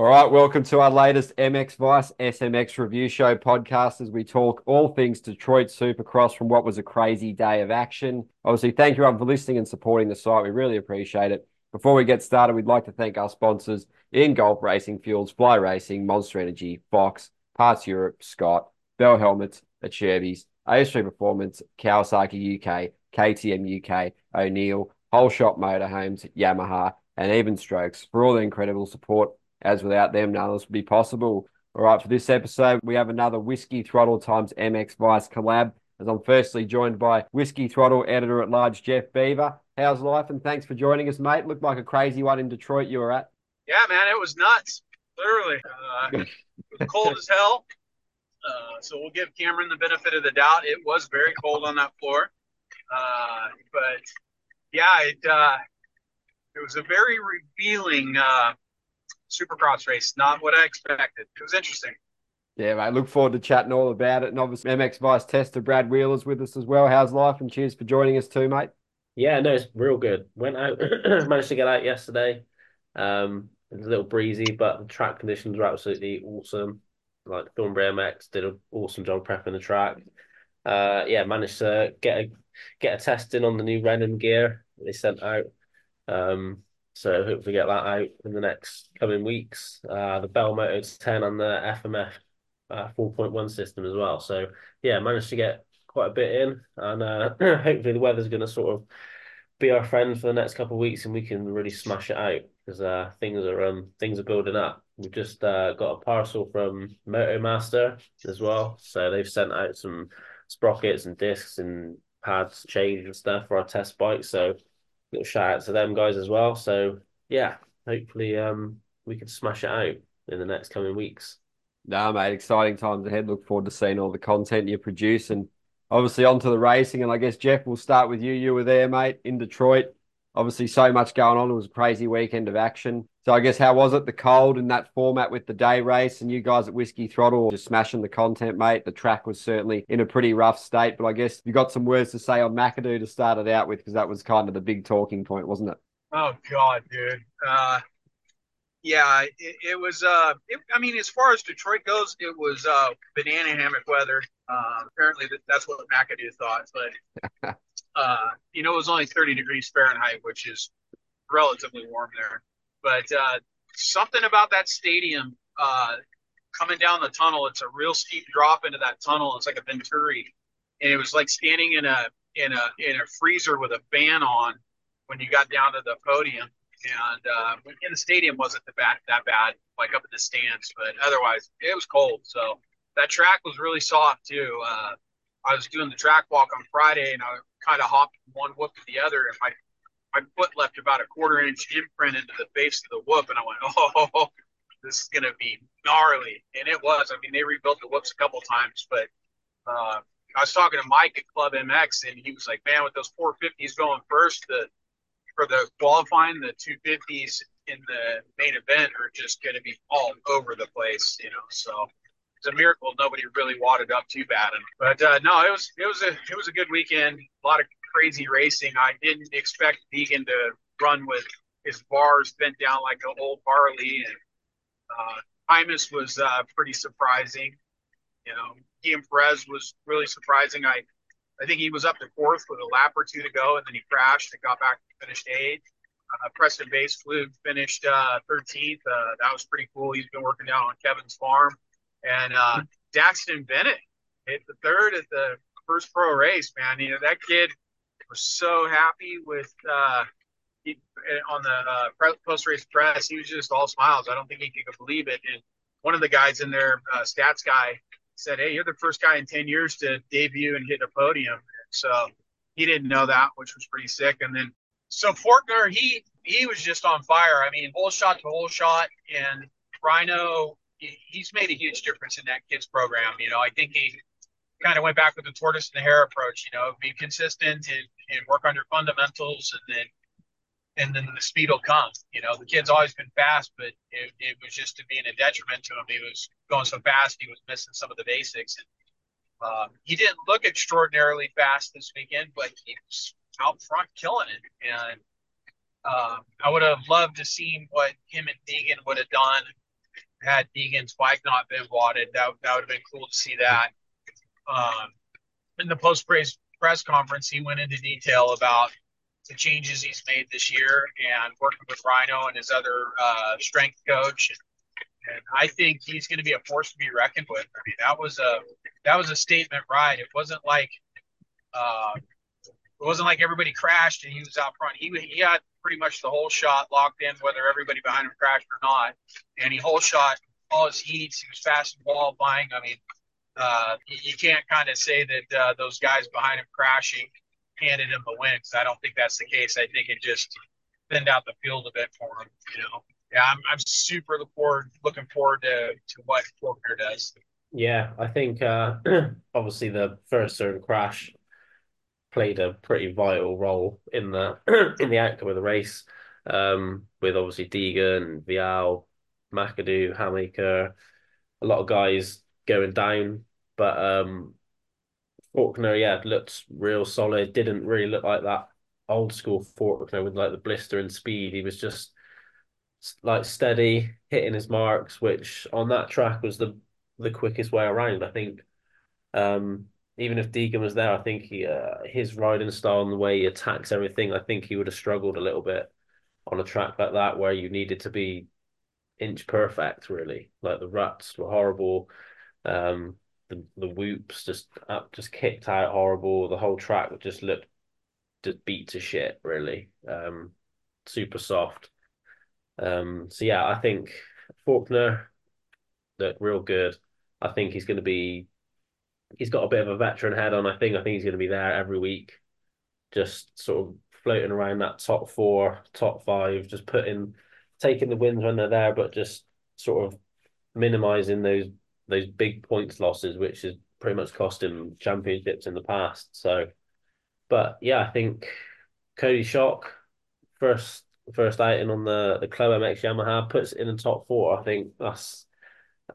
All right, welcome to our latest MX Vice SMX review show podcast as we talk all things Detroit Supercross from what was a crazy day of action. Obviously, thank you everyone for listening and supporting the site. We really appreciate it. Before we get started, we'd like to thank our sponsors in Golf Racing Fuels, Fly Racing, Monster Energy, Fox, Parts Europe, Scott, Bell Helmets, Acerbis, AS3 Performance, Kawasaki UK, KTM UK, O'Neill, Whole Shop Motorhomes, Yamaha, and Even Strokes for all the incredible support as without them, none of this would be possible. All right, for this episode, we have another Whiskey Throttle times MX Vice collab. As I'm firstly joined by Whiskey Throttle editor at large, Jeff Beaver. How's life? And thanks for joining us, mate. Looked like a crazy one in Detroit you were at. Yeah, man, it was nuts. Literally. Uh, was cold as hell. Uh, so we'll give Cameron the benefit of the doubt. It was very cold on that floor. Uh, but yeah, it, uh, it was a very revealing uh, supercross race. Not what I expected. It was interesting. Yeah, mate. Look forward to chatting all about it. And obviously, MX Vice tester Brad Wheeler's with us as well. How's life? And cheers for joining us too, mate. Yeah, no, it's real good. Went out, managed to get out yesterday. Um, it was a little breezy, but the track conditions were absolutely awesome. Like Thornbury MX did an awesome job prepping the track. Uh, yeah, managed to get a get a test in on the new Rennen gear they sent out. Um, so hopefully get that out in the next coming weeks. Uh, the Bell Moto 10 and the FMF uh, 4.1 system as well. So yeah, managed to get quite a bit in, and uh, hopefully the weather's going to sort of be our friend for the next couple of weeks, and we can really smash it out because uh, things are um things are building up. We've just uh, got a parcel from MotoMaster as well, so they've sent out some sprockets and discs and pads, change and stuff for our test bike. So little shout out to them guys as well. So yeah, hopefully um we can smash it out in the next coming weeks. Nah, mate, exciting times ahead. Look forward to seeing all the content you produce and obviously onto the racing. And I guess Jeff, we'll start with you. You were there, mate, in Detroit. Obviously, so much going on. It was a crazy weekend of action. So I guess how was it? The cold in that format with the day race, and you guys at Whiskey Throttle just smashing the content, mate. The track was certainly in a pretty rough state, but I guess you got some words to say on McAdoo to start it out with because that was kind of the big talking point, wasn't it? Oh God, dude. Uh, yeah, it, it was. Uh, it, I mean, as far as Detroit goes, it was uh, banana hammock weather. Uh, apparently, that's what McAdoo thought. But uh, you know, it was only 30 degrees Fahrenheit, which is relatively warm there. But uh, something about that stadium uh, coming down the tunnel, it's a real steep drop into that tunnel. It's like a Venturi, and it was like standing in a in a in a freezer with a fan on when you got down to the podium and uh, in the stadium wasn't that bad, that bad, like up in the stands, but otherwise it was cold. So that track was really soft too. Uh, I was doing the track walk on Friday, and I kind of hopped one whoop to the other, and my my foot left about a quarter inch imprint into the base of the whoop, and I went, oh, this is gonna be gnarly, and it was. I mean, they rebuilt the whoops a couple times, but uh, I was talking to Mike at Club MX, and he was like, "Man, with those 450s going first, the for the qualifying, the 250s in the main event are just going to be all over the place, you know. So it's a miracle nobody really wadded up too bad. But uh, no, it was it was a it was a good weekend. A lot of crazy racing. I didn't expect Deegan to run with his bars bent down like an old Harley, and uh, was uh, pretty surprising. You know, Ian Perez was really surprising. I I think he was up to fourth with a lap or two to go, and then he crashed and got back to finished eighth. Uh, Preston Boespflug finished uh, 13th. Uh, that was pretty cool. He's been working down on Kevin's farm. And uh, Daxton Bennick hit the third at the first pro race, man. You know, that kid was so happy with uh, he, on the uh, post race press. He was just all smiles. I don't think he could believe it. And one of the guys in there, uh, stats guy, said, "Hey, you're the first guy in ten years to debut and hit a podium." So he didn't know that, which was pretty sick. And then so Forkner, he he was just on fire. I mean, whole shot to whole shot, and Rhino, he's made a huge difference in that kids program. You know, I think he kind of went back with the tortoise and the hare approach. You know, be consistent and, and work on your fundamentals, and then and then the speed will come. You know, the kid's always been fast, but it, it was just to being a detriment to him. He was going so fast, he was missing some of the basics. And, uh, he didn't look extraordinarily fast this weekend, but he was out front killing it. And uh, I would have loved to see what him and Deegan would have done had Deegan's bike not been wadded, that that would have been cool to see that. Um, in the post press press conference, he went into detail about the changes he's made this year and working with Rhino and his other uh, strength coach. And I think he's going to be a force to be reckoned with. I mean, that was a that was a statement ride. It wasn't like uh, it wasn't like everybody crashed and he was out front. He he had pretty much the whole shot locked in, whether everybody behind him crashed or not. And he whole shot all his heats. He was fast and qualifying. I mean, uh, you, can't kind of say that uh, those guys behind him crashing handed him the win because I don't think that's the case. I think it just thinned out the field a bit for him. You know, yeah, I'm, I'm super looking forward looking forward to to what Forkner does. Yeah, I think uh, obviously the first turn crash played a pretty vital role in the in the outcome of the race. Um, with obviously Deegan, Vialle, McAdoo, Hammaker, a lot of guys going down. But um, Forkner, yeah, looked real solid. Didn't really look like that old school Forkner with like the blister and speed. He was just like steady, hitting his marks, which on that track was the the quickest way around. I think um, even if Deegan was there, I think he uh, his riding style and the way he attacks everything, I think he would have struggled a little bit on a track like that where you needed to be inch perfect. Really, like the ruts were horrible. Um, the the whoops just up, just kicked out horrible. The whole track just looked just beat to shit. Really, um, super soft. Um, so yeah, I think Forkner looked real good. I think he's going to be. He's got a bit of a veteran head on. I think. I think he's going to be there every week, just sort of floating around that top four, top five, just putting, taking the wins when they're there, but just sort of minimizing those those big points losses, which has pretty much cost him championships in the past. So, but yeah, I think Coty Schock first first outing on the the Club MX Yamaha puts in the top four. I think that's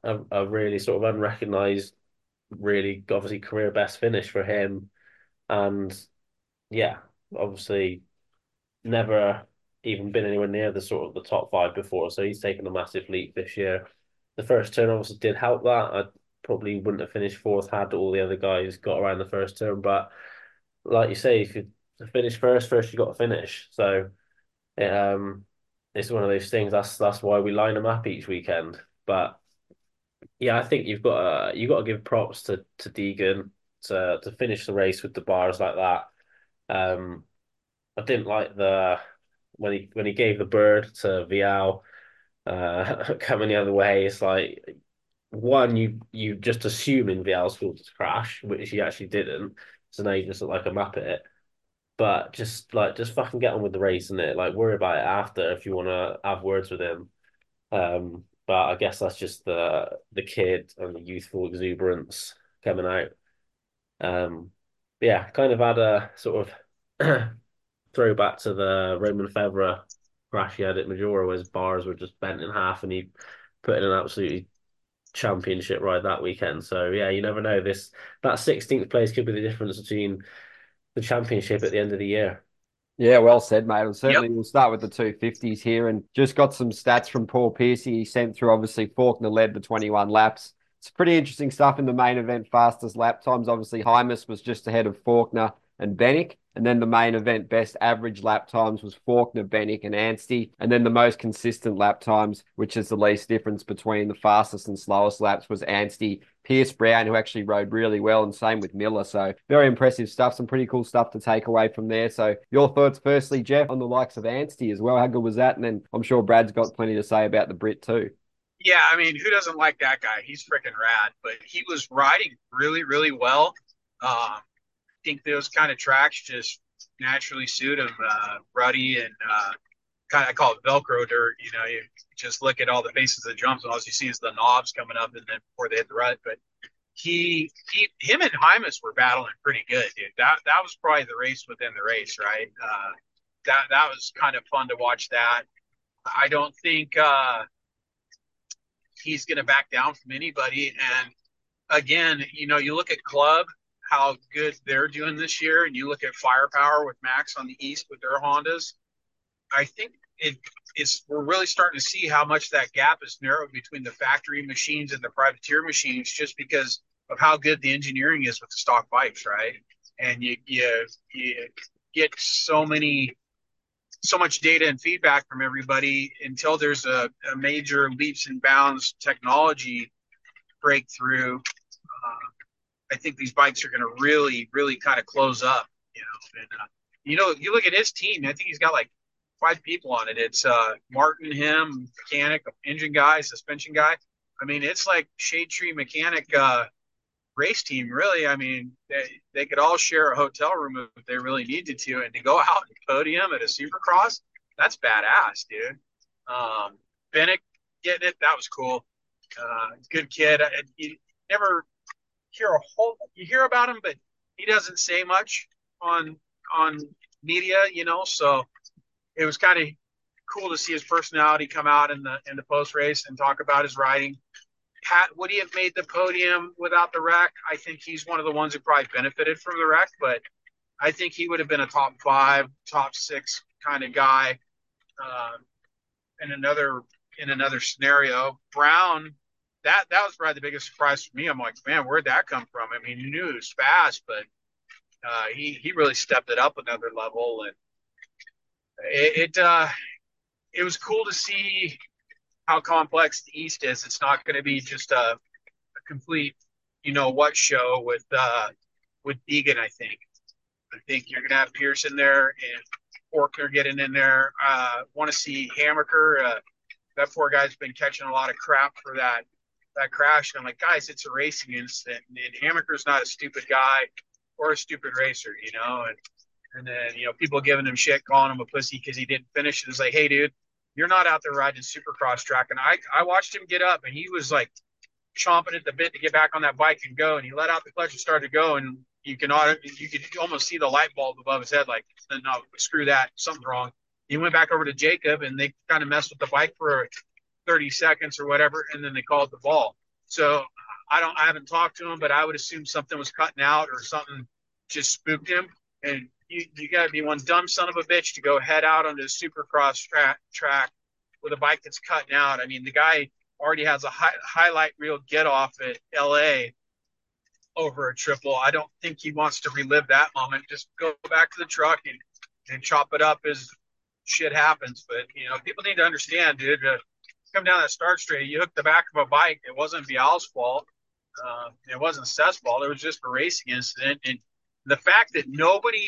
a, a really sort of unrecognized, really obviously career best finish for him, and yeah, obviously never even been anywhere near the sort of the top five before. So he's taken a massive leap this year. The first turn obviously did help that. I probably wouldn't have finished fourth had all the other guys got around the first turn, but like you say, if you finish first, first you got to finish. So it, um, it's one of those things. That's that's why we line them up each weekend. But yeah, I think you've got to you've got to give props to to Deegan to to finish the race with the bars like that. Um, I didn't like the when he when he gave the bird to Vialle uh, coming the other way. It's like one you you just assuming Vialle's going to crash, which he actually didn't. So now you just look like a muppet. But just like just fucking get on with the race and it. Like worry about it after if you want to have words with him. Um, but I guess that's just the the kid and the youthful exuberance coming out. Um, yeah, kind of had a sort of throwback to the Romain Febvre crash he had at Maggiora, where his bars were just bent in half, and he put in an absolutely championship ride that weekend. So yeah, you never know. This that sixteenth place could be the difference between the championship at the end of the year. Yeah, well said, mate. And certainly yep. we'll start with the 250s here and just got some stats from Paul Piercy. He sent through, obviously, Forkner led the 21 laps. It's pretty interesting stuff in the main event, fastest lap times. Obviously, Hymas was just ahead of Forkner and Bennick. And then the main event best average lap times was Forkner, Bennick, and Anstie. And then the most consistent lap times, which is the least difference between the fastest and slowest laps, was Anstie, Pierce Brown, who actually rode really well, and same with Miller. So very impressive stuff. Some pretty cool stuff to take away from there. So your thoughts, firstly, Jeff, on the likes of Anstie as well. How good was that? And then I'm sure Brad's got plenty to say about the Brit too. Yeah, I mean, who doesn't like that guy? He's freaking rad. But he was riding really, really well. Um, think those kind of tracks just naturally suit him. Uh, ruddy and uh, kind of I call it Velcro dirt. You know, you just look at all the faces of the jumps, and all you see is the knobs coming up, and then before they hit the rut. But he, he, him and Hymas were battling pretty good, dude. That that was probably the race within the race, right? Uh, that that was kind of fun to watch. That I don't think uh, he's going to back down from anybody. And again, you know, you look at Club how good they're doing this year, and you look at firepower with Max on the East with their Hondas, I think it's we're really starting to see how much that gap is narrowed between the factory machines and the privateer machines, just because of how good the engineering is with the stock bikes, right? And you you you get so many so much data and feedback from everybody until there's a, a major leaps and bounds technology breakthrough. Uh, I think these bikes are going to really, really kind of close up, you know. And uh, you know, you look at his team. I think he's got like five people on it. It's uh, Martin, him, mechanic, engine guy, suspension guy. I mean, it's like shade tree mechanic uh, race team. Really, I mean, they, they could all share a hotel room if they really needed to, and to go out and podium at a Supercross, that's badass, dude. Um, Bennick getting it, that was cool. Uh, good kid. I, you never hear a whole. You hear about him, but he doesn't say much on on media, you know. So it was kind of cool to see his personality come out in the in the post race and talk about his riding. Pat, would he have made the podium without the wreck? I think he's one of the ones who probably benefited from the wreck, but I think he would have been a top five, top six kind of guy uh, in another in another scenario. Brown, that that was probably the biggest surprise for me. I'm like, man, where'd that come from? I mean, you knew it was fast, but uh, he he really stepped it up another level, and it it, uh, it was cool to see how complex the East is. It's not going to be just a, a, complete, you know, what show with uh, with Deegan. I think. I think you're going to have Pearson there and Forkner getting in there. Uh, Want to see Hammaker. Uh, that poor guy's been catching a lot of crap for that that crash. And I'm like, guys, it's a racing incident, and Hammaker's not a stupid guy or a stupid racer, you know. And and then you know people giving him shit, calling him a pussy because he didn't finish. It was like, hey, dude, you're not out there riding supercross track. And I I watched him get up, and he was like chomping at the bit to get back on that bike and go. And he let out the clutch and started to go. And you can you could almost see the light bulb above his head, like, no, screw that, something's wrong. He went back over to Jacob, and they kind of messed with the bike for 30 seconds or whatever, and then they called the ball. So I don't, I haven't talked to him, but I would assume something was cutting out or something just spooked him. And you, you got to be one dumb son of a bitch to go head out onto the supercross track, track with a bike that's cutting out. I mean, the guy already has a high, highlight reel get off at LA over a triple. I don't think he wants to relive that moment. Just go back to the truck and, and chop it up as shit happens. But, you know, people need to understand, dude, come down that start straight, you hooked the back of a bike. It wasn't Vialle's fault. Uh, it wasn't Seth's fault. It was just a racing incident. And the fact that nobody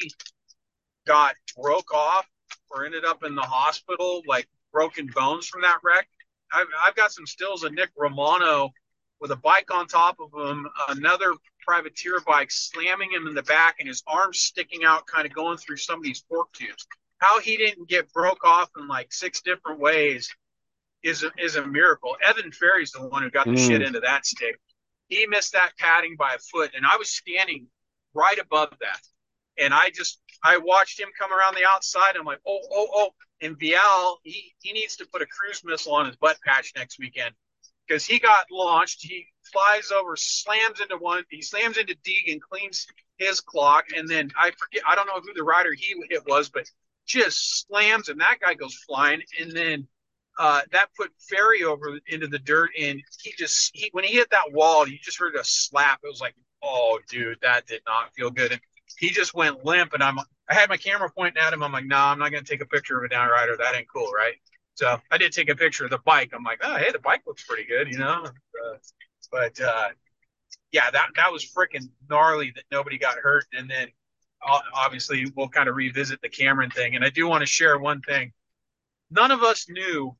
got broke off or ended up in the hospital like broken bones from that wreck. I've, I've got some stills of Nick Romano with a bike on top of him, another privateer bike slamming him in the back, and his arms sticking out, kind of going through some of these fork tubes. How he didn't get broke off in like six different ways is a, is a miracle. Evan Ferry's the one who got the mm. shit into that stick. He missed that padding by a foot, and I was standing right above that. And I just I watched him come around the outside. I'm like, oh, oh, oh. And Vialle, he, he needs to put a cruise missile on his butt patch next weekend because he got launched. He flies over, slams into one, he slams into Deegan, cleans his clock, and then I forget, I don't know who the rider he it was, but just slams, and that guy goes flying. And then uh, that put Ferry over into the dirt, and he just he, when he hit that wall, you just heard a slap. It was like oh, dude, that did not feel good. And he just went limp, and I'm I had my camera pointing at him. I'm like, no, nah, I'm not gonna take a picture of a down rider. That ain't cool, right? So I did take a picture of the bike. I'm like, oh, hey, the bike looks pretty good, you know. Uh, but uh, yeah, that that was freaking gnarly that nobody got hurt. And then obviously we'll kind of revisit the Cameron thing. And I do want to share one thing. None of us knew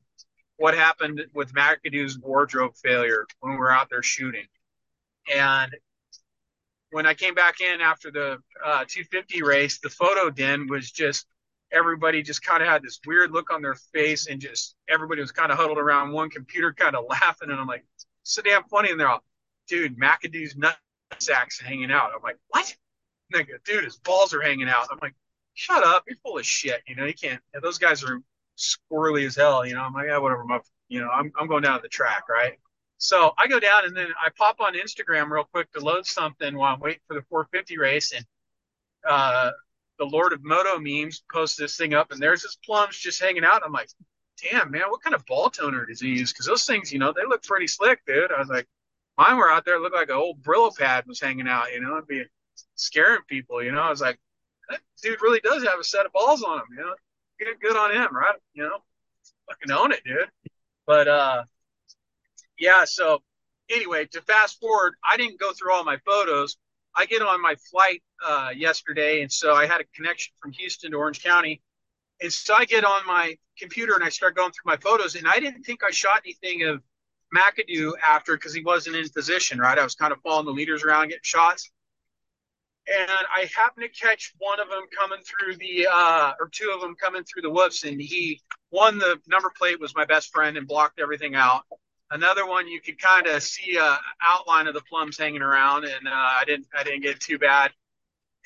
what happened with McAdoo's wardrobe failure when we were out there shooting. And when I came back in after the uh, 250 race, the photo den was just everybody just kind of had this weird look on their face, and just everybody was kind of huddled around one computer, kind of laughing. And I'm like, so damn funny. And they're all, dude, McAdoo's nut sacks hanging out. I'm like, what? And they go, dude, his balls are hanging out. I'm like, shut up, you're full of shit. You know, you can't. those guys are squirrely as hell. You know, I'm like, yeah, whatever. My, you know, I'm I'm going down the track, right? So I go down and then I pop on Instagram real quick to load something while I'm waiting for the 450 race. And uh, the Lord of Moto memes post this thing up, and there's this plums just hanging out. I'm like, damn, man, what kind of ball toner does he use? Because those things, you know, they look pretty slick, dude. I was like, mine were out there, looked like an old Brillo pad was hanging out, you know, it'd be scaring people, you know. I was like, that dude really does have a set of balls on him, you know. Good, good on him, right? You know, fucking own it, dude. But uh, yeah. So anyway, to fast forward, I didn't go through all my photos. I get on my flight uh, yesterday, and so I had a connection from Houston to Orange County, and so I get on my computer and I start going through my photos, and I didn't think I shot anything of McAdoo after because he wasn't in position, right? I was kind of following the leaders around, getting shots and I happened to catch one of them coming through the, uh, or two of them coming through the whoops, and he, one the number plate was my best friend and blocked everything out. Another one you could kind of see a outline of the plums hanging around, and uh, I didn't, I didn't get too bad.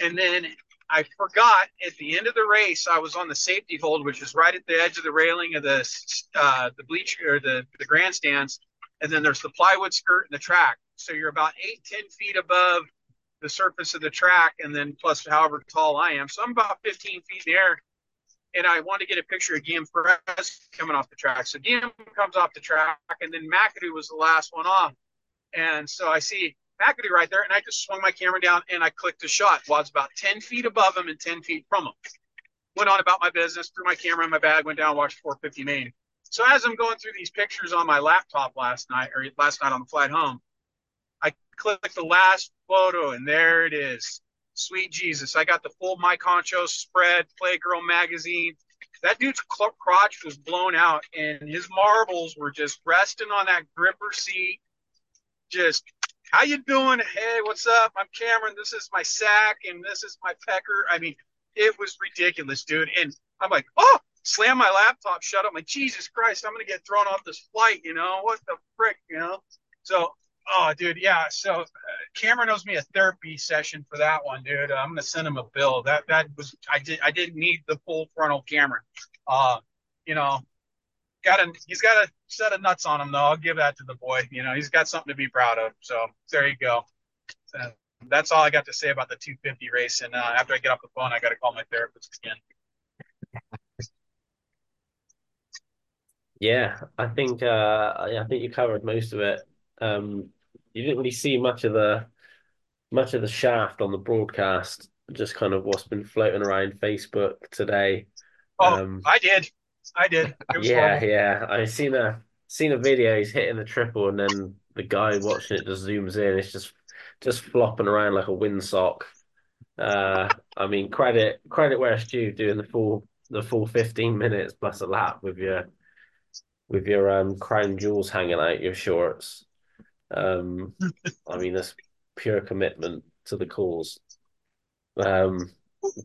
And then I forgot at the end of the race, I was on the safety hold, which is right at the edge of the railing of the, uh, the bleach or the the grandstands, and then there's the plywood skirt and the track. So you're about eight, ten feet above the surface of the track and then plus however tall I am. So I'm about 15 feet in the air. And I wanted to get a picture of Guillaume Perez coming off the track. So Guillaume comes off the track, and then McAdoo was the last one off. And so I see McAdoo right there, and I just swung my camera down and I clicked a shot. It's about 10 feet above him and 10 feet from him. Went on about my business, threw my camera in my bag, went down, watched 450 main. So as I'm going through these pictures on my laptop last night, or last night on the flight home, I click the last photo, and there it is. Sweet Jesus. I got the full My Honcho spread, Playgirl magazine. That dude's crotch was blown out, and his marbles were just resting on that gripper seat. Just, how you doing? Hey, what's up? I'm Cameron. This is my sack, and this is my pecker. I mean, it was ridiculous, dude. And I'm like, oh, slam my laptop shut. I'm like, Jesus Christ, I'm gonna get thrown off this flight. You know what the frick? You know. So Oh, dude, yeah. So uh, Cameron owes me a therapy session for that one, dude. I'm gonna send him a bill. That that was I did I didn't need the full frontal Cameron. Uh, you know, got a he's got a set of nuts on him though. I'll give that to the boy. You know, he's got something to be proud of. So there you go. Uh, that's all I got to say about the 250 race. And uh, after I get off the phone, I got to call my therapist again. Yeah, I think uh, I think you covered most of it. Um, you didn't really see much of the much of the shaft on the broadcast. Just kind of what's been floating around Facebook today. Oh, um, I did, I did. Yeah, horrible. yeah. I seen a seen a video. He's hitting the triple, and then the guy watching it just zooms in. It's just just flopping around like a windsock. Uh, I mean, credit credit where it's due, doing the full the full fifteen minutes plus a lap with your with your um crown jewels hanging out your shorts. Um, I mean, that's pure commitment to the cause. Um,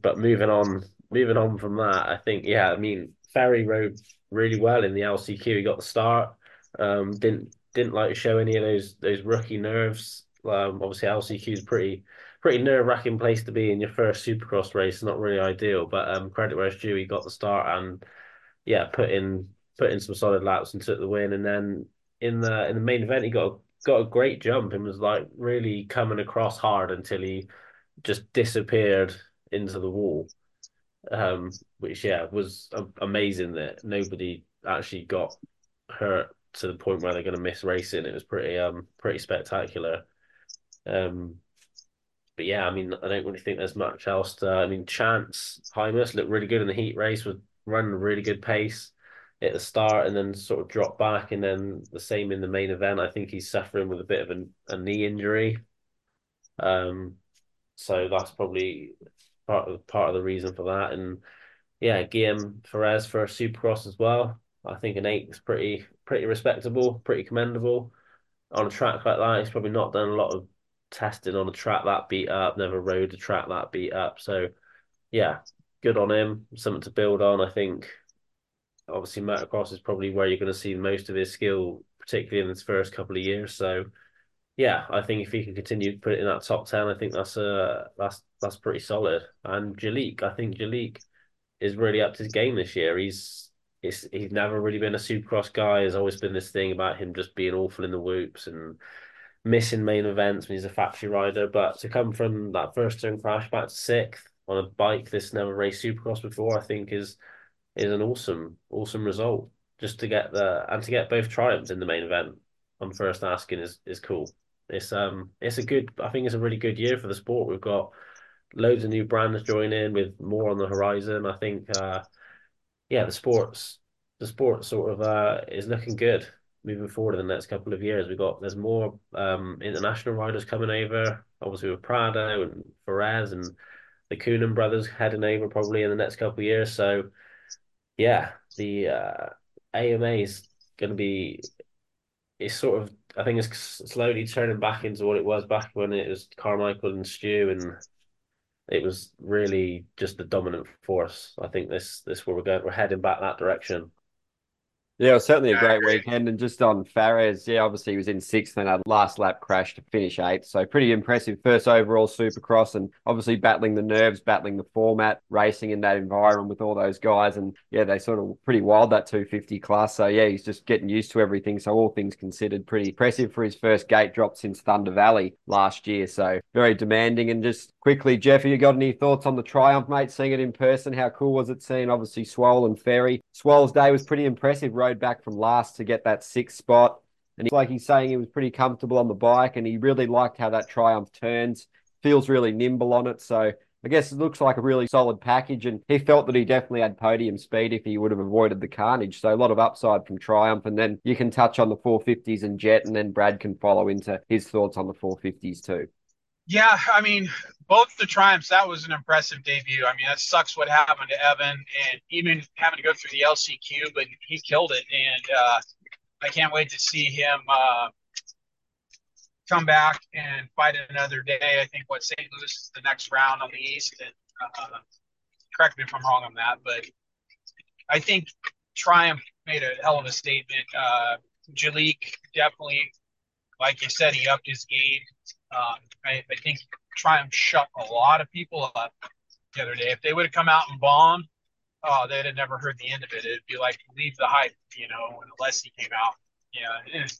but moving on, moving on from that, I think, yeah, I mean, Ferry rode really well in the LCQ. He got the start. Um, didn't didn't like to show any of those those rookie nerves. Um, obviously LCQ is pretty pretty nerve wracking place to be in your first Supercross race. Not really ideal, but um, credit where it's due. He got the start and yeah, put in put in some solid laps and took the win. And then in the in the main event, he got got a great jump and was like really coming across hard until he just disappeared into the wall. Um, which yeah was amazing that nobody actually got hurt to the point where they're going to miss racing. It was pretty um pretty spectacular. Um, but yeah, I mean, I don't really think there's much else to. I mean, Chance Hymas looked really good in the heat race, was running a really good pace at the start and then sort of drop back, and then the same in the main event. I think he's suffering with a bit of a, a knee injury. Um, so that's probably part of part of the reason for that. And yeah, Guillaume Perez for a Supercross as well. I think an eight is pretty pretty respectable, pretty commendable. On a track like that, he's probably not done a lot of testing on a track that beat up, never rode a track that beat up. So yeah, good on him. Something to build on. I think obviously motocross is probably where you're going to see most of his skill, particularly in his first couple of years. So, yeah, I think if he can continue to put it in that top ten, I think that's uh that's that's pretty solid. And Jalek, I think Jalek is really up to his game this year. He's he's he's never really been a supercross guy. There's always been this thing about him just being awful in the whoops and missing main events when he's a factory rider. But to come from that first turn crash back to sixth, on a bike that's never raced Supercross before, I think is is an awesome awesome result. Just to get the and to get both triumphs in the main event on first asking is is cool. It's um it's a good I think it's a really good year for the sport. We've got loads of new brands joining with more on the horizon. I think uh yeah the sports the sport sort of uh is looking good moving forward in the next couple of years. We've got there's more um international riders coming over, obviously with Prado and Perez and the Coenen brothers heading over probably in the next couple of years. So yeah, the uh AMA is going to be it's sort of I think it's slowly turning back into what it was back when it was Carmichael and Stu, and it was really just the dominant force. I think this this where we're going. We're heading back that direction. Yeah, it was certainly a great weekend. And just on Perez, yeah, obviously he was in sixth and a last lap crash to finish eighth. So pretty impressive first overall supercross and obviously battling the nerves, battling the format, racing in that environment with all those guys. And yeah, they sort of pretty wild that 250 class. So yeah, he's just getting used to everything. So all things considered, pretty impressive for his first gate drop since Thunder Valley last year. So very demanding. And just quickly, Jeff, have you got any thoughts on the Triumph, mate? Seeing it in person, how cool was it seeing obviously Swoll and Ferry? Swoll's day was pretty impressive, rode back from last to get that sixth spot. And he's like he's saying he was pretty comfortable on the bike and he really liked how that Triumph turns, feels really nimble on it. So I guess it looks like a really solid package. And he felt that he definitely had podium speed if he would have avoided the carnage. So a lot of upside from Triumph. And then you can touch on the 450s and Jett, and then Brad can follow into his thoughts on the 450s too. Yeah, I mean, both the triumphs, that was an impressive debut. I mean, that sucks what happened to Evan and even having to go through the LCQ, but he killed it. And uh, I can't wait to see him uh, come back and fight another day. I think what St. Louis is the next round on the East. And uh, correct me if I'm wrong on that, but I think Triumph made a hell of a statement. Uh, Jalek definitely, like you said, he upped his game. Um, I, I think Triumph shut a lot of people up the other day. If they would have come out and bombed, oh, they'd have never heard the end of it. It'd be like leave the hype, you know, when Alessi came out. Yeah. And,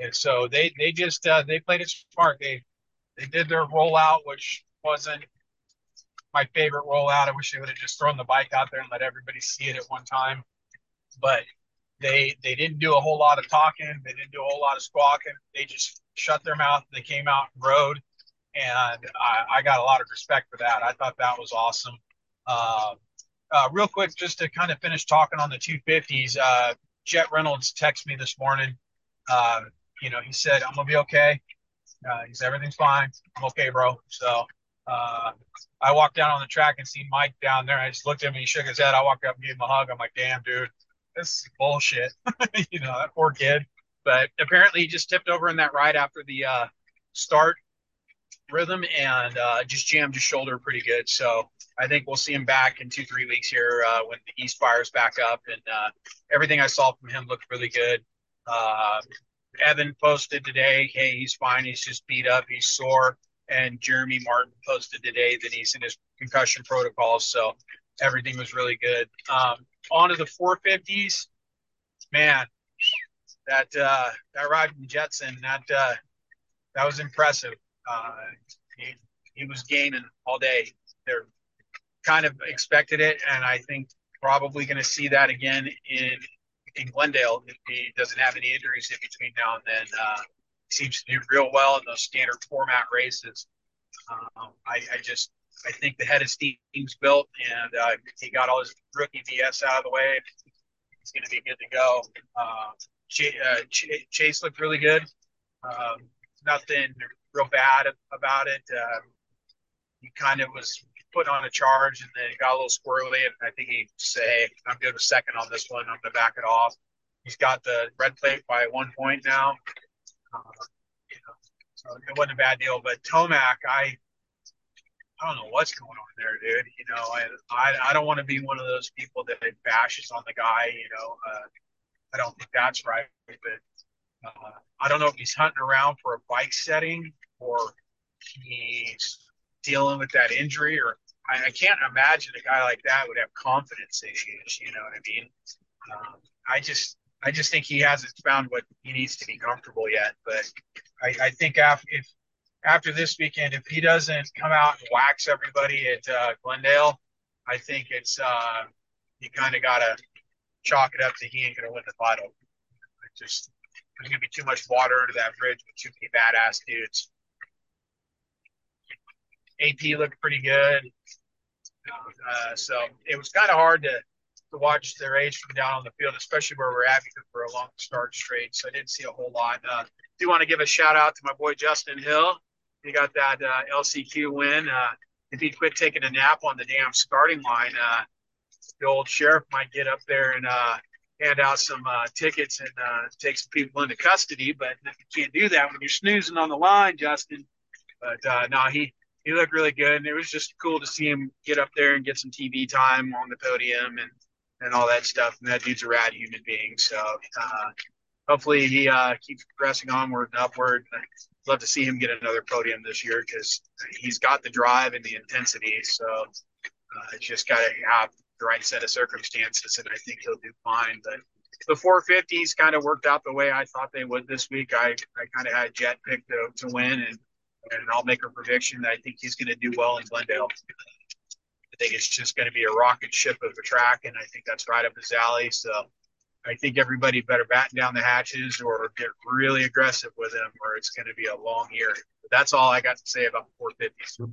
and so they they just uh, they played it smart. They they did their rollout, which wasn't my favorite rollout. I wish they would have just thrown the bike out there and let everybody see it at one time. But they they didn't do a whole lot of talking. They didn't do a whole lot of squawking. They just shut their mouth. They came out and rode, and I, I got a lot of respect for that. I thought that was awesome. Uh, uh, real quick, just to kind of finish talking on the 250s, uh, Jett Reynolds texted me this morning. Uh, you know, he said, I'm going to be okay. Uh, he said, everything's fine. I'm okay, bro. So uh, I walked down on the track and see Mike down there. I just looked at him he shook his head. I walked up and gave him a hug. I'm like, damn, dude, this is bullshit. you know, that poor kid. But apparently he just tipped over in that ride after the uh, start rhythm and uh, just jammed his shoulder pretty good. So I think we'll see him back in two, three weeks here uh, when the East fires back up. And uh, everything I saw from him looked really good. Uh, Evan posted today, hey, he's fine. He's just beat up. He's sore. And Jeremy Martin posted today that he's in his concussion protocols. So everything was really good. Um, on to the 450s. Man, that uh, that from Jetson, that uh, that was impressive. Uh, he, he was gaining all day. They're kind of expected it, and I think probably going to see that again in in Glendale if he doesn't have any injuries in between now and then. Uh, seems to do real well in those standard format races. Um, I, I, just I think the head of steam's built, and uh, he got all his rookie BS out of the way. He's going to be good to go. Uh, Ch- uh, Ch- Chase looked really good. Um, nothing real bad about it. Um, he kind of was put on a charge and then got a little squirrely. And I think he said, I'm doing a second on this one. I'm going to back it off. He's got the red plate by one point now. Uh, you know, so it wasn't a bad deal. But Tomac, I I don't know what's going on there, dude. You know, I I, I don't want to be one of those people that bashes on the guy. You know, uh, I don't think that's right. But uh, I don't know if he's hunting around for a bike setting or he's dealing with that injury, or I, I can't imagine a guy like that would have confidence issues. You know what I mean? Um, I just I just think he hasn't found what he needs to be comfortable yet. But I, I think after if after this weekend, if he doesn't come out and wax everybody at uh, Glendale, I think it's uh, you kind of gotta chalk it up to he ain't gonna win the title. It just there's gonna be too much water under that bridge with too many badass dudes. AP looked pretty good, uh, so it was kind of hard to to watch their age from down on the field, especially where we're at because we're a long start straight. So I didn't see a whole lot. Uh, do want to give a shout out to my boy Justin Hill. He got that uh, LCQ win. Uh, if he'd quit taking a nap on the damn starting line, uh, the old sheriff might get up there and uh, hand out some uh, tickets and uh, take some people into custody. But you can't do that when you're snoozing on the line, Justin. But uh, no, he he looked really good, and it was just cool to see him get up there and get some TV time on the podium and and all that stuff. And that dude's a rad human being. So uh, hopefully he uh, keeps progressing onward and upward. I'd love to see him get another podium this year because he's got the drive and the intensity. So uh, just got to have the right set of circumstances, and I think he'll do fine. But the 450s kind of worked out the way I thought they would this week. I, I kind of had Jett picked to, to win, and, and I'll make a prediction that I think he's going to do well in Glendale I think it's just going to be a rocket ship of a track, and I think that's right up his alley. So I think everybody better batten down the hatches or get really aggressive with him, or it's going to be a long year. But that's all I got to say about the 450s.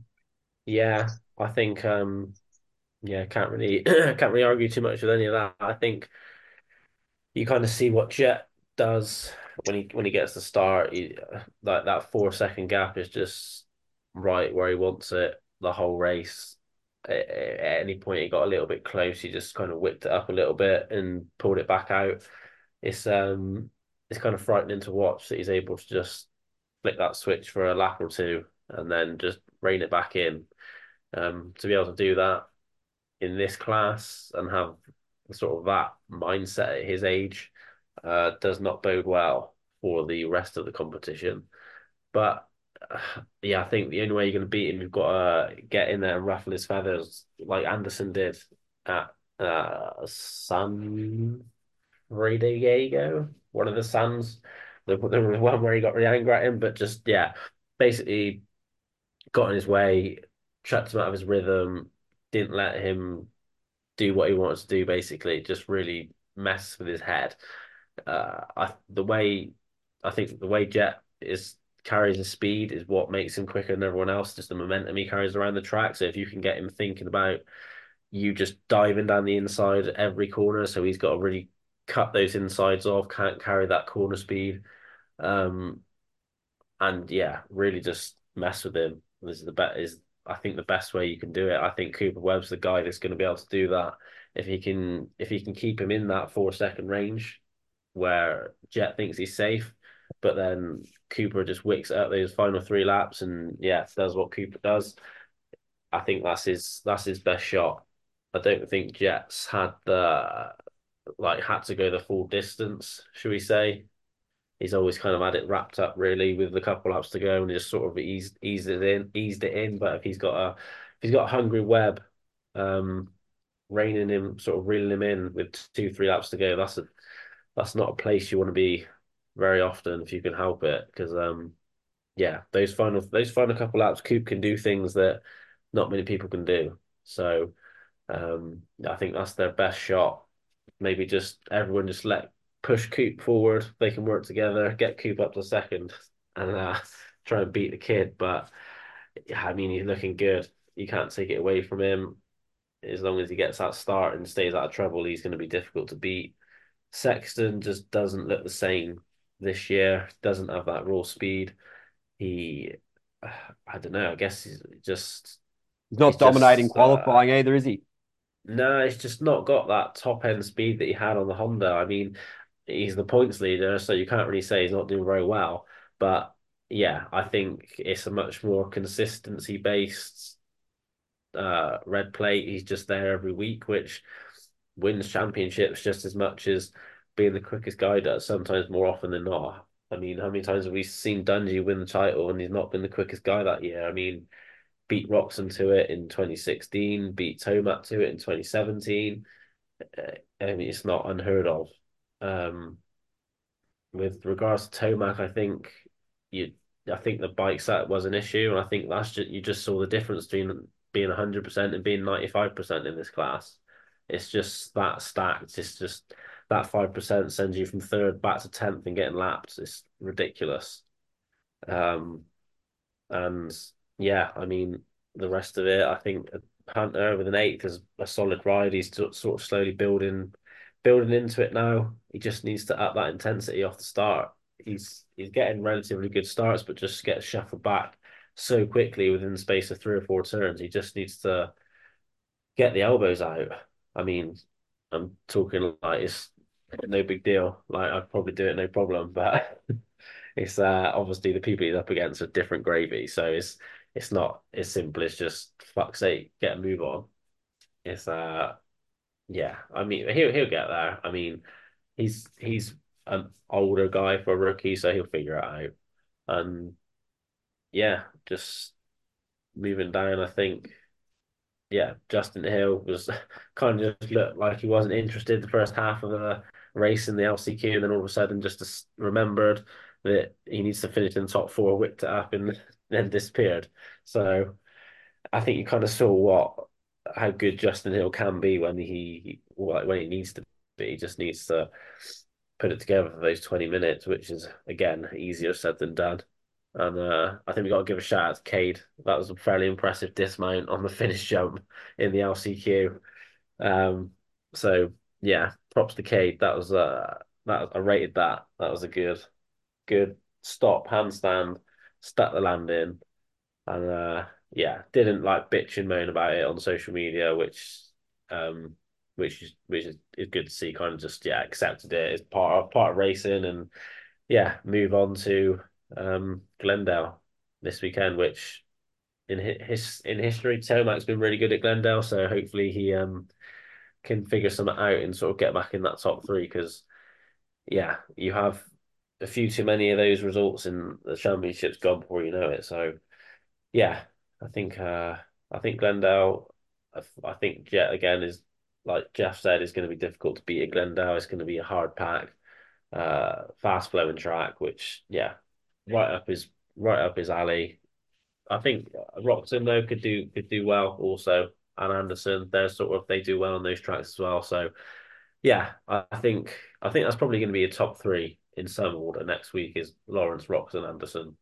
Yeah, I think um, yeah, can't really can't really argue too much with any of that. I think you kind of see what Jett does when he when he gets the start. He, like that four second gap is just right where he wants it the whole race at any point he got a little bit close, he just kind of whipped it up a little bit and pulled it back out. It's um it's kind of frightening to watch that he's able to just flick that switch for a lap or two and then just rein it back in. Um, to be able to do that in this class and have sort of that mindset at his age uh, does not bode well for the rest of the competition. But yeah, I think the only way you're going to beat him, you've got to get in there and ruffle his feathers like Anderson did at uh, San Diego, one of the Suns, the, the one where he got really angry at him, but just, yeah, basically got in his way, chucked him out of his rhythm, didn't let him do what he wanted to do, basically, it just really mess with his head. Uh, I the way I think the way Jett is carries his speed is what makes him quicker than everyone else. Just the momentum he carries around the track. So if you can get him thinking about you just diving down the inside every corner, so he's got to really cut those insides off, can't carry that corner speed. Um, and yeah, really just mess with him. This is the bet is I think the best way you can do it. I think Cooper Webb's the guy that's going to be able to do that. If he can if he can keep him in that four second range where Jett thinks he's safe, but then Cooper just wicks out those final three laps and yeah, does what Cooper does. I think that's his that's his best shot. I don't think Jets had the like had to go the full distance, should we say? He's always kind of had it wrapped up really with a couple laps to go and just sort of eased eased it in, eased it in. But if he's got a if he's got a hungry Webb, um, reining him, sort of reeling him in with two, three laps to go, that's a that's not a place you want to be very often if you can help it. Because um, yeah, those final those final couple laps, Coop can do things that not many people can do. So um, I think that's their best shot. Maybe just everyone just let push Coop forward. They can work together, get Coop up to second, and uh, try and beat the kid. But I mean, he's looking good. You can't take it away from him. As long as he gets that start and stays out of trouble, he's going to be difficult to beat. Sexton just doesn't look the same this year. Doesn't have that raw speed. He, I don't know. I guess he's just he's not he's dominating just, uh, qualifying uh, either, is he? No, he's just not got that top end speed that he had on the Honda. I mean, he's the points leader, so you can't really say he's not doing very well. But yeah, I think it's a much more consistency based uh, red plate. He's just there every week, which wins championships just as much as being the quickest guy does sometimes more often than not. I mean, how many times have we seen Dungey win the title and he's not been the quickest guy that year? I mean, beat Roczen to it in 2016, beat Tomac to it in 2017. Uh, I mean, it's not unheard of. Um, with regards to Tomac, I think you I think the bike set was an issue, and I think that's just you just saw the difference between being 100% and being 95% in this class. It's just that stacked. It's just that 5% sends you from third back to 10th and getting lapped. It's ridiculous. Um, and yeah, I mean, the rest of it, I think Hunter with an eighth is a solid ride. He's sort of slowly building building into it now. He just needs to up that intensity off the start. He's he's getting relatively good starts, but just gets shuffled back so quickly within the space of three or four turns. He just needs to get the elbows out. I mean, I'm talking like it's no big deal. Like I'd probably do it no problem, but it's uh, obviously the people he's up against are different gravy. So it's it's not as simple as just fuck's sake, get a move on. It's uh yeah, I mean he'll he'll get there. I mean he's he's an older guy for a rookie, so he'll figure it out. And yeah, just moving down, I think yeah, Justin Hill was kind of just looked like he wasn't interested the first half of the race in the LCQ, and then all of a sudden just remembered that he needs to finish in the top four, whipped it up, and then disappeared. So I think you kind of saw what how good Justin Hill can be when he when he needs to be. He just needs to put it together for those 20 minutes, which is again easier said than done. And uh, I think we got to give a shout out to Cade. That was a fairly impressive dismount on the finish jump in the LCQ. Um, so yeah, props to Cade. That was uh, that I rated that. That was a good, good stop handstand, stuck the landing, and uh, yeah, didn't like bitch and moan about it on social media, which um, which is which is, is good to see. Kind of just yeah, accepted it as part of part of racing, and yeah, move on to um, Glendale this weekend, which in his in history, Tomac's been really good at Glendale, so hopefully he um can figure something out and sort of get back in that top three because yeah, you have a few too many of those results in the championships gone before you know it. So yeah, I think uh I think Glendale I, I think Jett again is like Jeff said is going to be difficult to beat at Glendale. It's going to be a hard pack, uh fast flowing track, which yeah, right up his right up his alley. I think Roczen though could do could do well also, and Anderson. They're sort of they do well on those tracks as well. So yeah, I think I think that's probably going to be a top three in some order next week. Is Lawrence Roczen Anderson.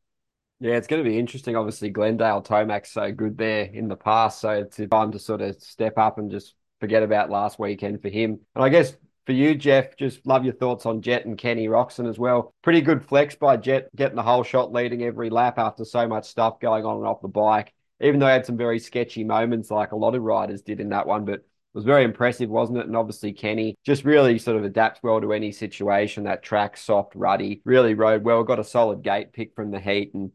Yeah, it's going to be interesting. Obviously, Glendale Tomac's so good there in the past, so it's time to sort of step up and just forget about last weekend for him. And I guess for you, Jeff, just love your thoughts on Jett and Kenny Roczen as well. Pretty good flex by Jett, getting the whole shot leading every lap after so much stuff going on and off the bike. Even though he had some very sketchy moments, like a lot of riders did in that one, but it was very impressive, wasn't it? And obviously, Kenny just really sort of adapts well to any situation. That track, soft, ruddy, really rode well. Got a solid gate pick from the heat and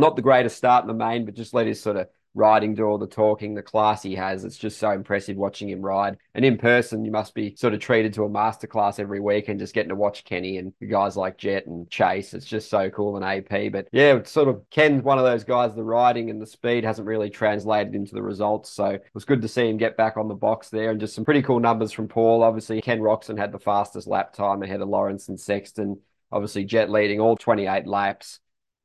not the greatest start in the main, but just let his sort of riding, do all the talking, the class he has. It's just so impressive watching him ride. And in person, you must be sort of treated to a masterclass every week and just getting to watch Kenny and guys like Jett and Chase. It's just so cool and AP. But yeah, sort of Ken's one of those guys, the riding and the speed hasn't really translated into the results. So it was good to see him get back on the box there and just some pretty cool numbers from Paul. Obviously, Ken Roczen had the fastest lap time ahead of Lawrence and Sexton. Obviously, Jett leading all 28 laps.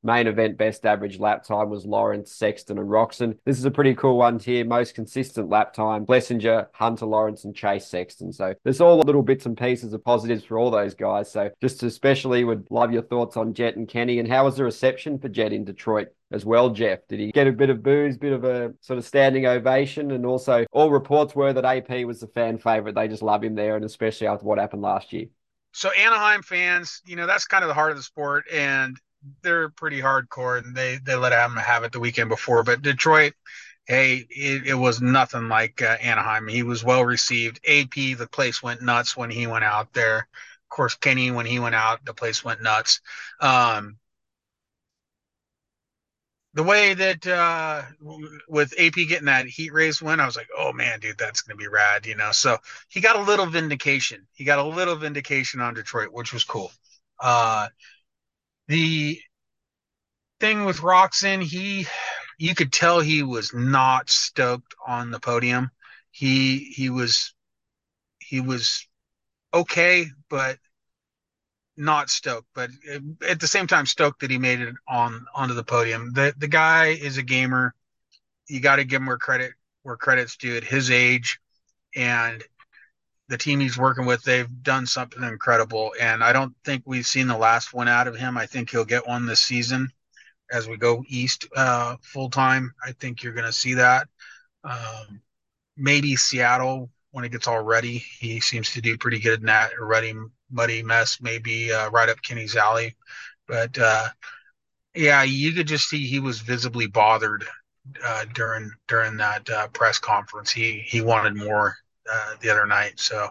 Main event best average lap time was Lawrence, Sexton, and Roczen. This is a pretty cool one here. Most consistent lap time, Plessinger, Hunter Lawrence, and Chase Sexton. So there's all little bits and pieces of positives for all those guys. So just especially would love your thoughts on Jett and Kenny. And how was the reception for Jett in Detroit? as well, Jeff? Did he get a bit of booze, bit of a sort of standing ovation? And also, all reports were that AP was the fan favorite. They just love him there, and especially after what happened last year. So, Anaheim fans, you know, that's kind of the heart of the sport. And they're pretty hardcore and they they let him have it the weekend before. But Detroit, hey, it, it was nothing like uh, Anaheim. He was well received. AP, the place went nuts when he went out there. Of course, Kenny, when he went out, the place went nuts. Um, the way that uh, with AP getting that heat race win, I was like, oh man, dude, that's gonna be rad, you know. So he got a little vindication. He got a little vindication on Detroit, which was cool. Uh, the thing with Roczen, he you could tell he was not stoked on the podium. He he was he was okay, but not stoked, but at the same time stoked that he made it on onto the podium. The the guy is a gamer. You got to give him where credit where credit's due at his age, and the team he's working with, they've done something incredible. And I don't think we've seen the last one out of him. I think he'll get one this season as we go east uh, full time. I think you're going to see that. Um, maybe Seattle when it gets all ready. He seems to do pretty good in that. A ruddy, muddy mess, maybe uh, right up Kenny's alley. But uh, yeah, you could just see he was visibly bothered uh, during during that uh, press conference. He he wanted more uh, the other night. So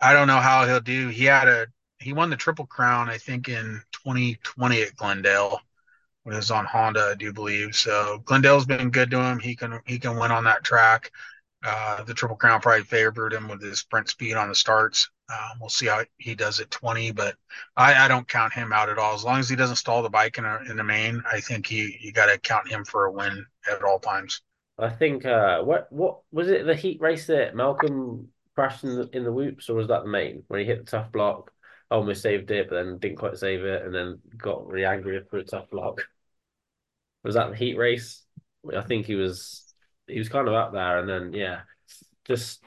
I don't know how he'll do. He had a he won the triple crown I think in 2020 at Glendale when it was on Honda, I do believe. So Glendale's been good to him. He can he can win on that track. Uh, the Triple Crown probably favored him with his sprint speed on the starts. Uh, we'll see how he does at 20, but I, I, don't count him out at all. As long as he doesn't stall the bike in, a, in the main, I think he you got to count him for a win at all times. I think uh, what what was it the heat race that Malcolm crashed in the, in the whoops, or was that the main when he hit the tough block? Almost saved it, but then didn't quite save it, and then got really angry for a tough block. Was that the heat race? I think he was he was kind of up there, and then yeah, just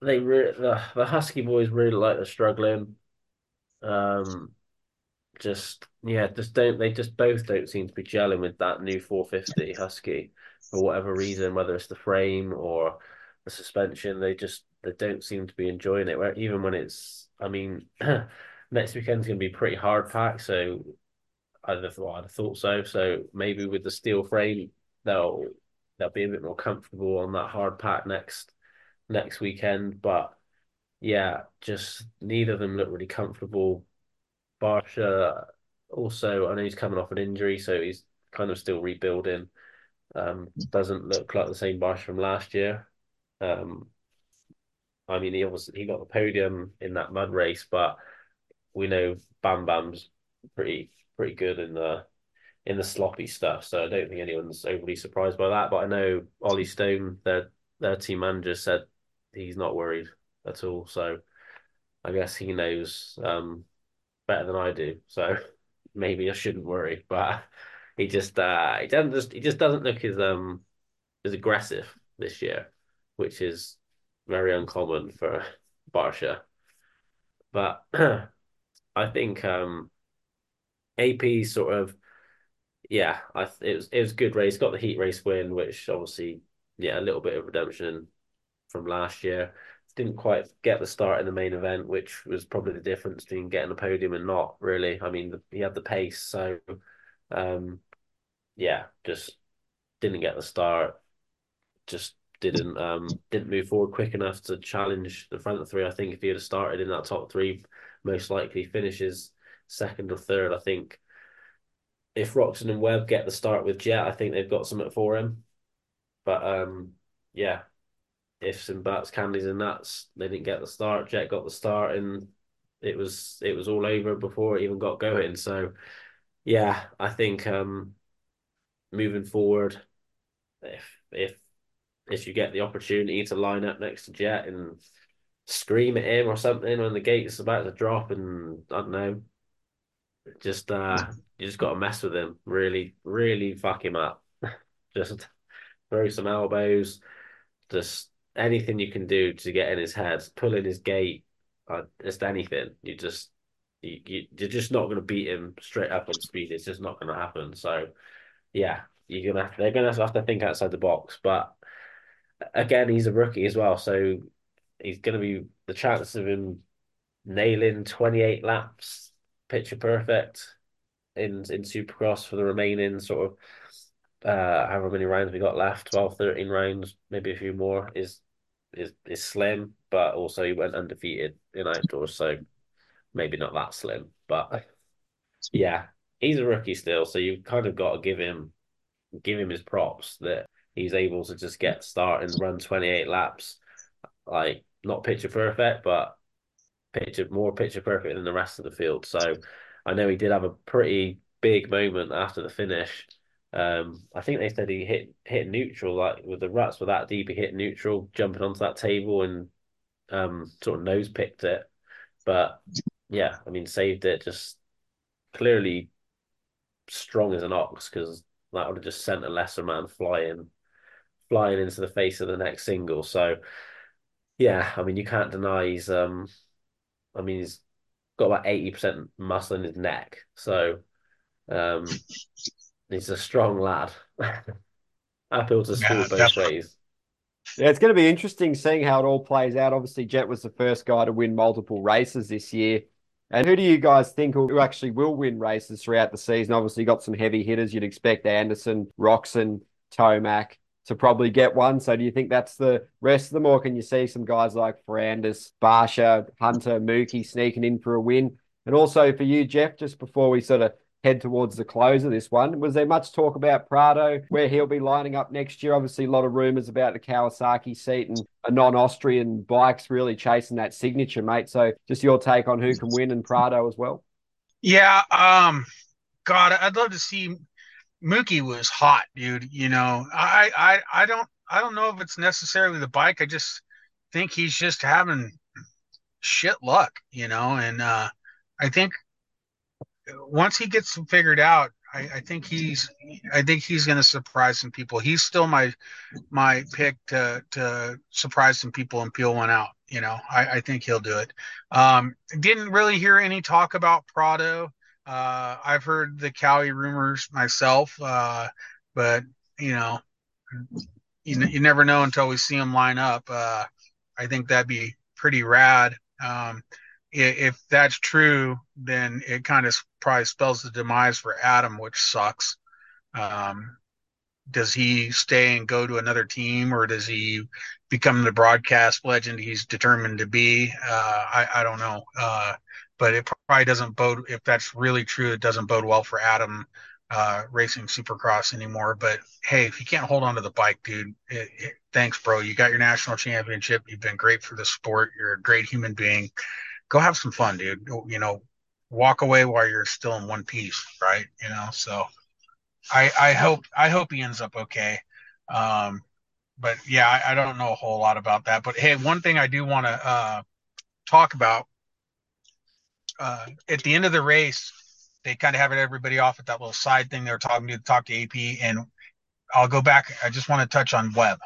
they re- the the Husky boys really like the struggling. Um, just yeah, just don't they just both don't seem to be gelling with that new 450 Husky for whatever reason, whether it's the frame or the suspension. They just they don't seem to be enjoying it. Where even when it's, I mean, next weekend's to be pretty hard packed, so I'd have, well, I'd have thought so. So maybe with the steel frame, they'll they'll be a bit more comfortable on that hard pack next next weekend. But yeah, just neither of them look really comfortable. Barcia also, I know he's coming off an injury, so he's kind of still rebuilding. Um, doesn't look like the same Barcia from last year. Um, I mean, he obviously he got the podium in that mud race, but we know Bam Bam's pretty pretty good in the in the sloppy stuff. So I don't think anyone's overly surprised by that. But I know Ollie Stone, their their team manager, said he's not worried at all. So I guess he knows um, better than I do. So maybe I shouldn't worry. But he just uh, he doesn't just he just doesn't look as um as aggressive this year, which is very uncommon for Barcia. But I think um AP sort of yeah, I it was it was good race. Got the heat race win, which obviously yeah, a little bit of redemption from last year. Didn't quite get the start in the main event, which was probably the difference between getting a podium and not really. I mean, the, he had the pace, so um, yeah, just didn't get the start. Just didn't um didn't move forward quick enough to challenge the front three. I think if he had started in that top three, most likely finishes second or third. I think if Roczen and Webb get the start with Jett, I think they've got something for him. But um, yeah, ifs and buts, candies and nuts, they didn't get the start. Jett got the start, and it was it was all over before it even got going. So yeah, I think um, moving forward, if if if you get the opportunity to line up next to Jett and scream at him or something when the gate's about to drop, and I don't know, just uh, you just got to mess with him. Really, really fuck him up. just throw some elbows. Just anything you can do to get in his head, pull in his gate, uh, just anything. You just you, you you're just not going to beat him straight up on speed. It's just not going to happen. So yeah, you're gonna they're gonna have to think outside the box. But again, he's a rookie as well, so he's to be the chance of him nailing 28 laps picture perfect in in Supercross for the remaining sort of uh however many rounds we got left 12 13 rounds maybe a few more is is is slim but also he went undefeated in outdoors so maybe not that slim but yeah he's a rookie still so you've kind of got to give him give him his props that he's able to just get start and run 28 laps like not picture perfect but picture more picture perfect than the rest of the field. So I know he did have a pretty big moment after the finish. Um, I think they said he hit hit neutral, like with the ruts were that deep, he hit neutral, jumping onto that table and um sort of nose picked it. But yeah, I mean, saved it just clearly strong as an ox because that would have just sent a lesser man flying, flying into the face of the next single. So, yeah, I mean, you can't deny he's um, I mean, he's got about eighty percent muscle in his neck, so um, he's a strong lad. Uphill to school yeah, both definitely. ways. Yeah, it's going to be interesting seeing how it all plays out. Obviously, Jett was the first guy to win multiple races this year. And who do you guys think who actually will win races throughout the season? Obviously, got some heavy hitters. You'd expect Anderson, Roczen, Tomac to probably get one. So do you think that's the rest of them, or can you see some guys like Ferrandis, Barcia, Hunter, Mookie sneaking in for a win? And also for you, Jeff, just before we sort of head towards the close of this one. Was there much talk about Prado, where he'll be lining up next year? Obviously, a lot of rumours about the Kawasaki seat and a non-Austrian bikes really chasing that signature, mate. So, just your take on who can win and Prado as well. Yeah, um, God, I'd love to see. Mookie was hot, dude. You know, I, I, I don't, I don't know if it's necessarily the bike. I just think he's just having shit luck, you know, and uh, I think once he gets them figured out, I, I think he's I think he's going to surprise some people. He's still my my pick to to surprise some people and peel one out. You know, I, I think he'll do it. Um, didn't really hear any talk about Prado. Uh, I've heard the Kawi rumors myself, uh, but you know, you, you never know until we see him line up. Uh, I think that'd be pretty rad. Um, if that's true, then it kind of probably spells the demise for Adam, which sucks. Um, does he stay and go to another team, or does he become the broadcast legend he's determined to be? Uh, I, I, don't know. Uh, but it probably doesn't bode, if that's really true, it doesn't bode well for Adam uh, racing supercross anymore. But hey, if you can't hold on to the bike, dude, it, it, thanks, bro. You got your national championship. You've been great for the sport. You're a great human being go have some fun, dude. You know, walk away while you're still in one piece, right? You know, so I I hope I hope he ends up okay. Um, but yeah, I, I don't know a whole lot about that. But hey, one thing I do want to uh, talk about uh, at the end of the race, they kind of have everybody off at that little side thing they were talking to talk to AP, and I'll go back. I just want to touch on Webb.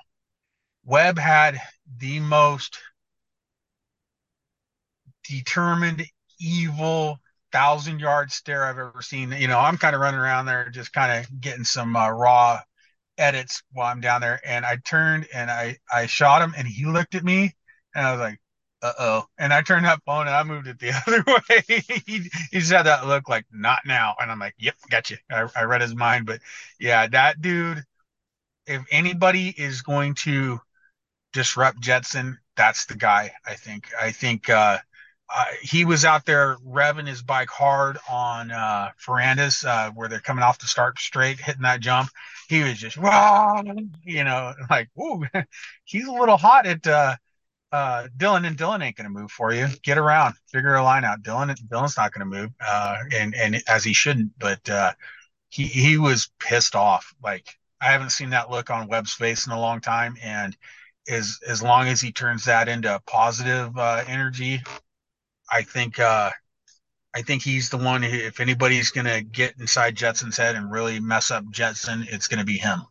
Webb had the most determined, evil, thousand yard stare I've ever seen. You know, I'm kind of running around there just kind of getting some uh, raw edits while I'm down there. And I turned and I, I shot him and he looked at me and I was like, uh oh. And I turned that phone and I moved it the other way. he, he just had that look like, not now. And I'm like, yep, got you. I, I read his mind. But yeah, that dude, if anybody is going to disrupt Jetson, that's the guy, I think. I think, uh, uh, he was out there revving his bike hard on uh, Ferrandis, uh, where they're coming off the start straight, hitting that jump. He was just, you know, like, ooh, he's a little hot at uh, uh, Dylan, and Dylan ain't going to move for you. Get around, figure a line out. Dylan, Dylan's not going to move, uh, and and as he shouldn't. But uh, he he was pissed off. Like I haven't seen that look on Webb's face in a long time, and as as long as he turns that into positive uh, energy, I think uh, I think he's the one. Who, if anybody's going to get inside Jetson's head and really mess up Jetson, it's going to be him.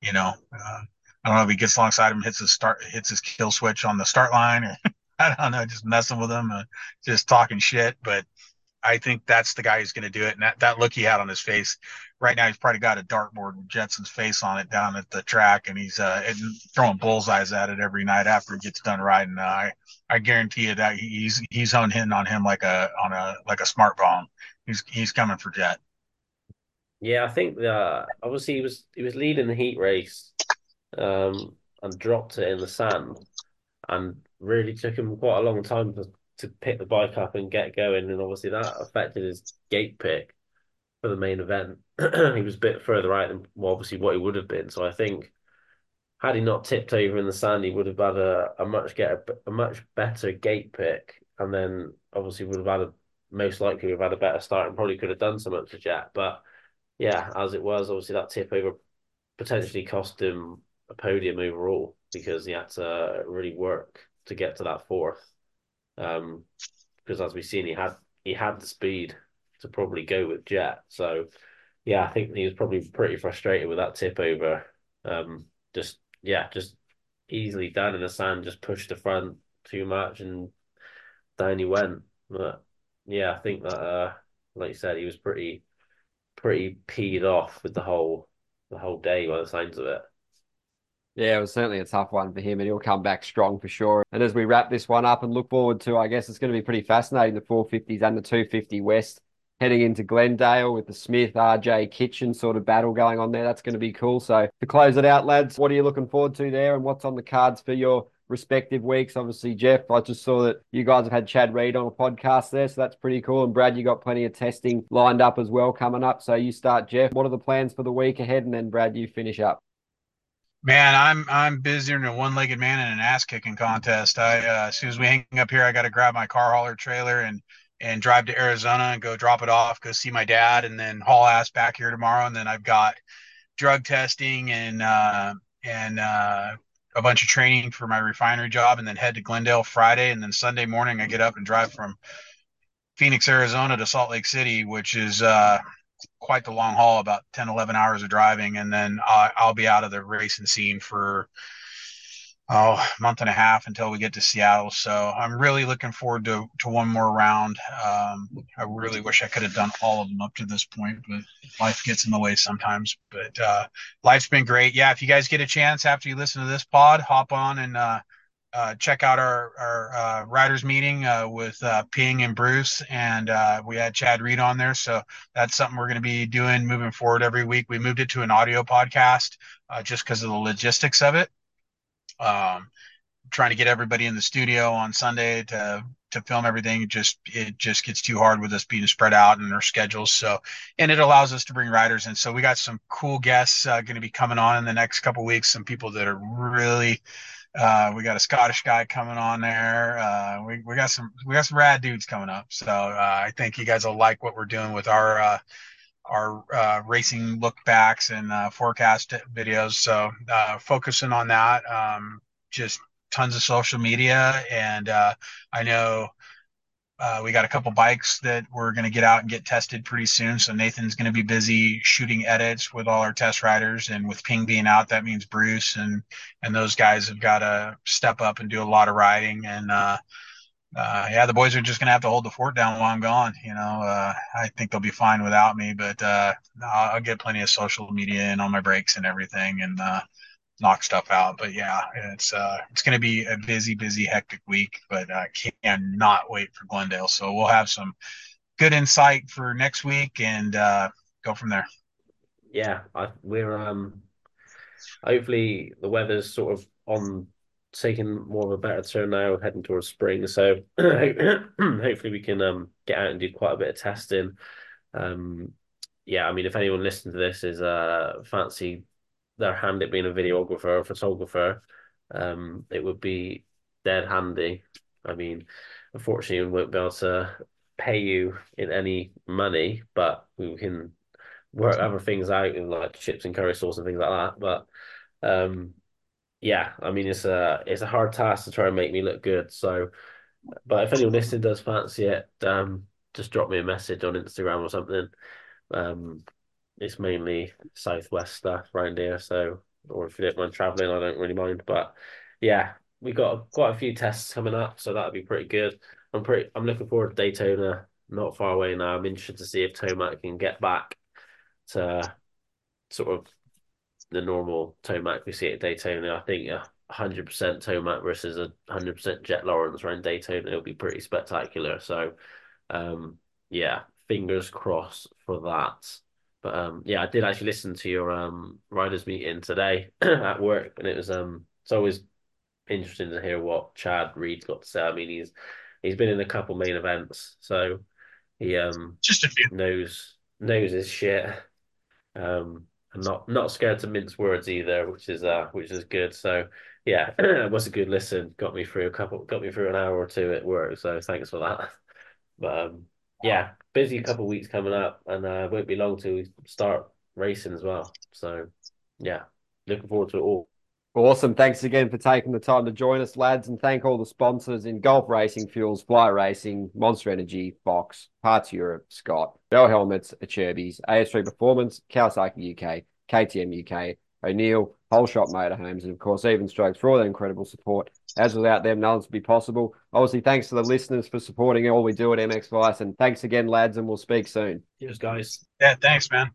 You know, uh, I don't know if he gets alongside him, hits his start, hits his kill switch on the start line, or I don't know, just messing with him, uh, just talking shit. But I think that's the guy who's going to do it. And that, that look he had on his face right now, he's probably got a dartboard with Jetson's face on it down at the track, and he's uh, throwing bullseyes at it every night after he gets done riding. Uh, I I guarantee you that he's he's on hitting on him like a on a like a smartphone. He's he's coming for Jett. Yeah, I think that obviously he was he was leading the heat race, um, and dropped it in the sand, and really took him quite a long time to to pick the bike up and get going, and obviously that affected his gate pick for the main event. he was a bit further out than well, obviously what he would have been. So I think had he not tipped over in the sand, he would have had a, a much get a, a much better gate pick, and then obviously would have had a most likely would have had a better start and probably could have done something to Jett. But yeah, as it was, obviously that tip over potentially cost him a podium overall because he had to really work to get to that fourth. Um, because as we've seen, he had he had the speed to probably go with Jett. So yeah, I think he was probably pretty frustrated with that tip over. Um, just yeah, just easily down in the sand, just pushed the front too much, and down he went. But yeah, I think that uh, like you said, he was pretty pretty peed off with the whole the whole day by the signs of it. Yeah, it was certainly a tough one for him, and he'll come back strong for sure. And as we wrap this one up and look forward to, I guess it's going to be pretty fascinating the 450s and the 250 West heading into Glendale with the Smith RJ Kitchen sort of battle going on there. That's going to be cool. So to close it out, lads, what are you looking forward to there, and what's on the cards for your respective weeks? Obviously, Jeff, I just saw that you guys have had Chad Reed on a podcast there, so that's pretty cool. And Brad, you got plenty of testing lined up as well coming up. So you start, Jeff. What are the plans for the week ahead, and then Brad, you finish up. Man, I'm I'm busier than a one-legged man in an ass-kicking contest. I uh, as soon as we hang up here, I got to grab my car hauler trailer and and drive to Arizona and go drop it off, go see my dad, and then haul ass back here tomorrow. And then I've got drug testing and uh, and uh, a bunch of training for my refinery job, and then head to Glendale Friday, and then Sunday morning I get up and drive from Phoenix, Arizona to Salt Lake City, which is uh, quite the long haul, about 10, 11 hours of driving. And then uh, I'll be out of the racing scene for oh, a month and a half until we get to Seattle. So I'm really looking forward to, to one more round. Um, I really wish I could have done all of them up to this point, but life gets in the way sometimes. But uh, life's been great. Yeah, if you guys get a chance after you listen to this pod, hop on and uh, uh, check out our our uh, riders meeting uh, with uh, Ping and Bruce, and uh, we had Chad Reed on there. So that's something we're going to be doing moving forward every week. We moved it to an audio podcast uh, just because of the logistics of it. Um, trying to get everybody in the studio on Sunday to to film everything it just it just gets too hard with us being spread out in our schedules so and it allows us to bring riders in so we got some cool guests uh, going to be coming on in the next couple weeks some people that are really uh, we got a Scottish guy coming on there. Uh, we, we got some we got some rad dudes coming up. So uh, I think you guys will like what we're doing with our uh, our uh, racing look backs and forecast videos. So focusing on that. Um, just tons of social media, and I know uh, we got a couple bikes that we're going to get out and get tested pretty soon. So Nathan's going to be busy shooting edits with all our test riders, and with Ping being out, that means Bruce and and those guys have got to step up and do a lot of riding. And uh, uh, yeah, the boys are just going to have to hold the fort down while I'm gone. You know, uh, I think they'll be fine without me, but uh, I'll, I'll, get plenty of social media and on my breaks and everything, and uh, knock stuff out. But yeah, it's uh, it's going to be a busy, busy, hectic week. But I cannot wait for Glendale. So we'll have some good insight for next week and uh, go from there. Yeah, I, we're um, hopefully the weather's sort of on taking more of a better turn now, heading towards spring. So hopefully we can um get out and do quite a bit of testing. Um, yeah, I mean, if anyone listening to this is uh fancy their hand at being a videographer or photographer, um, it would be dead handy. I mean, unfortunately, we won't be able to pay you in any money, but we can work other things out in like chips and curry sauce and things like that. But um, yeah, I mean, it's a it's a hard task to try and make me look good. So, but if anyone listening does fancy it, um, just drop me a message on Instagram or something. Um, it's mainly southwest stuff around here. So, or if you don't mind traveling, I don't really mind. But yeah, we got quite a few tests coming up, so that'll be pretty good. I'm pretty. I'm looking forward to Daytona. Not far away now. I'm interested to see if Tomac can get back to sort of the normal Tomac we see at Daytona. I think a hundred percent Tomac versus a hundred percent Jett Lawrence around Daytona. It'll be pretty spectacular. So, um, yeah, fingers crossed for that. But um, yeah, I did actually listen to your um riders meeting today at work, and it was um it's always interesting to hear what Chad Reed's got to say. I mean, he's he's been in a couple main events, so he um just a few knows knows his shit. Um, and not not scared to mince words either, which is uh which is good. So yeah, it was a good listen. Got me through a couple, got me through an hour or two at work. So thanks for that. But um, yeah, busy couple weeks coming up, and uh, won't be long till we start racing as well. So, yeah, looking forward to it all. Awesome. Thanks again for taking the time to join us, lads, and thank all the sponsors in Golf Racing Fuels, Fly Racing, Monster Energy, Fox, Parts Europe, Scott, Bell Helmets, Acerbis, AS3 Performance, Kawasaki UK, KTM UK, O'Neal, Whole Shot Motorhomes, and of course, Even Strokes for all their incredible support. As without them, none would be possible. Obviously, thanks to the listeners for supporting all we do at MX Vice, and thanks again, lads, and we'll speak soon. Cheers, guys. Yeah, thanks, man.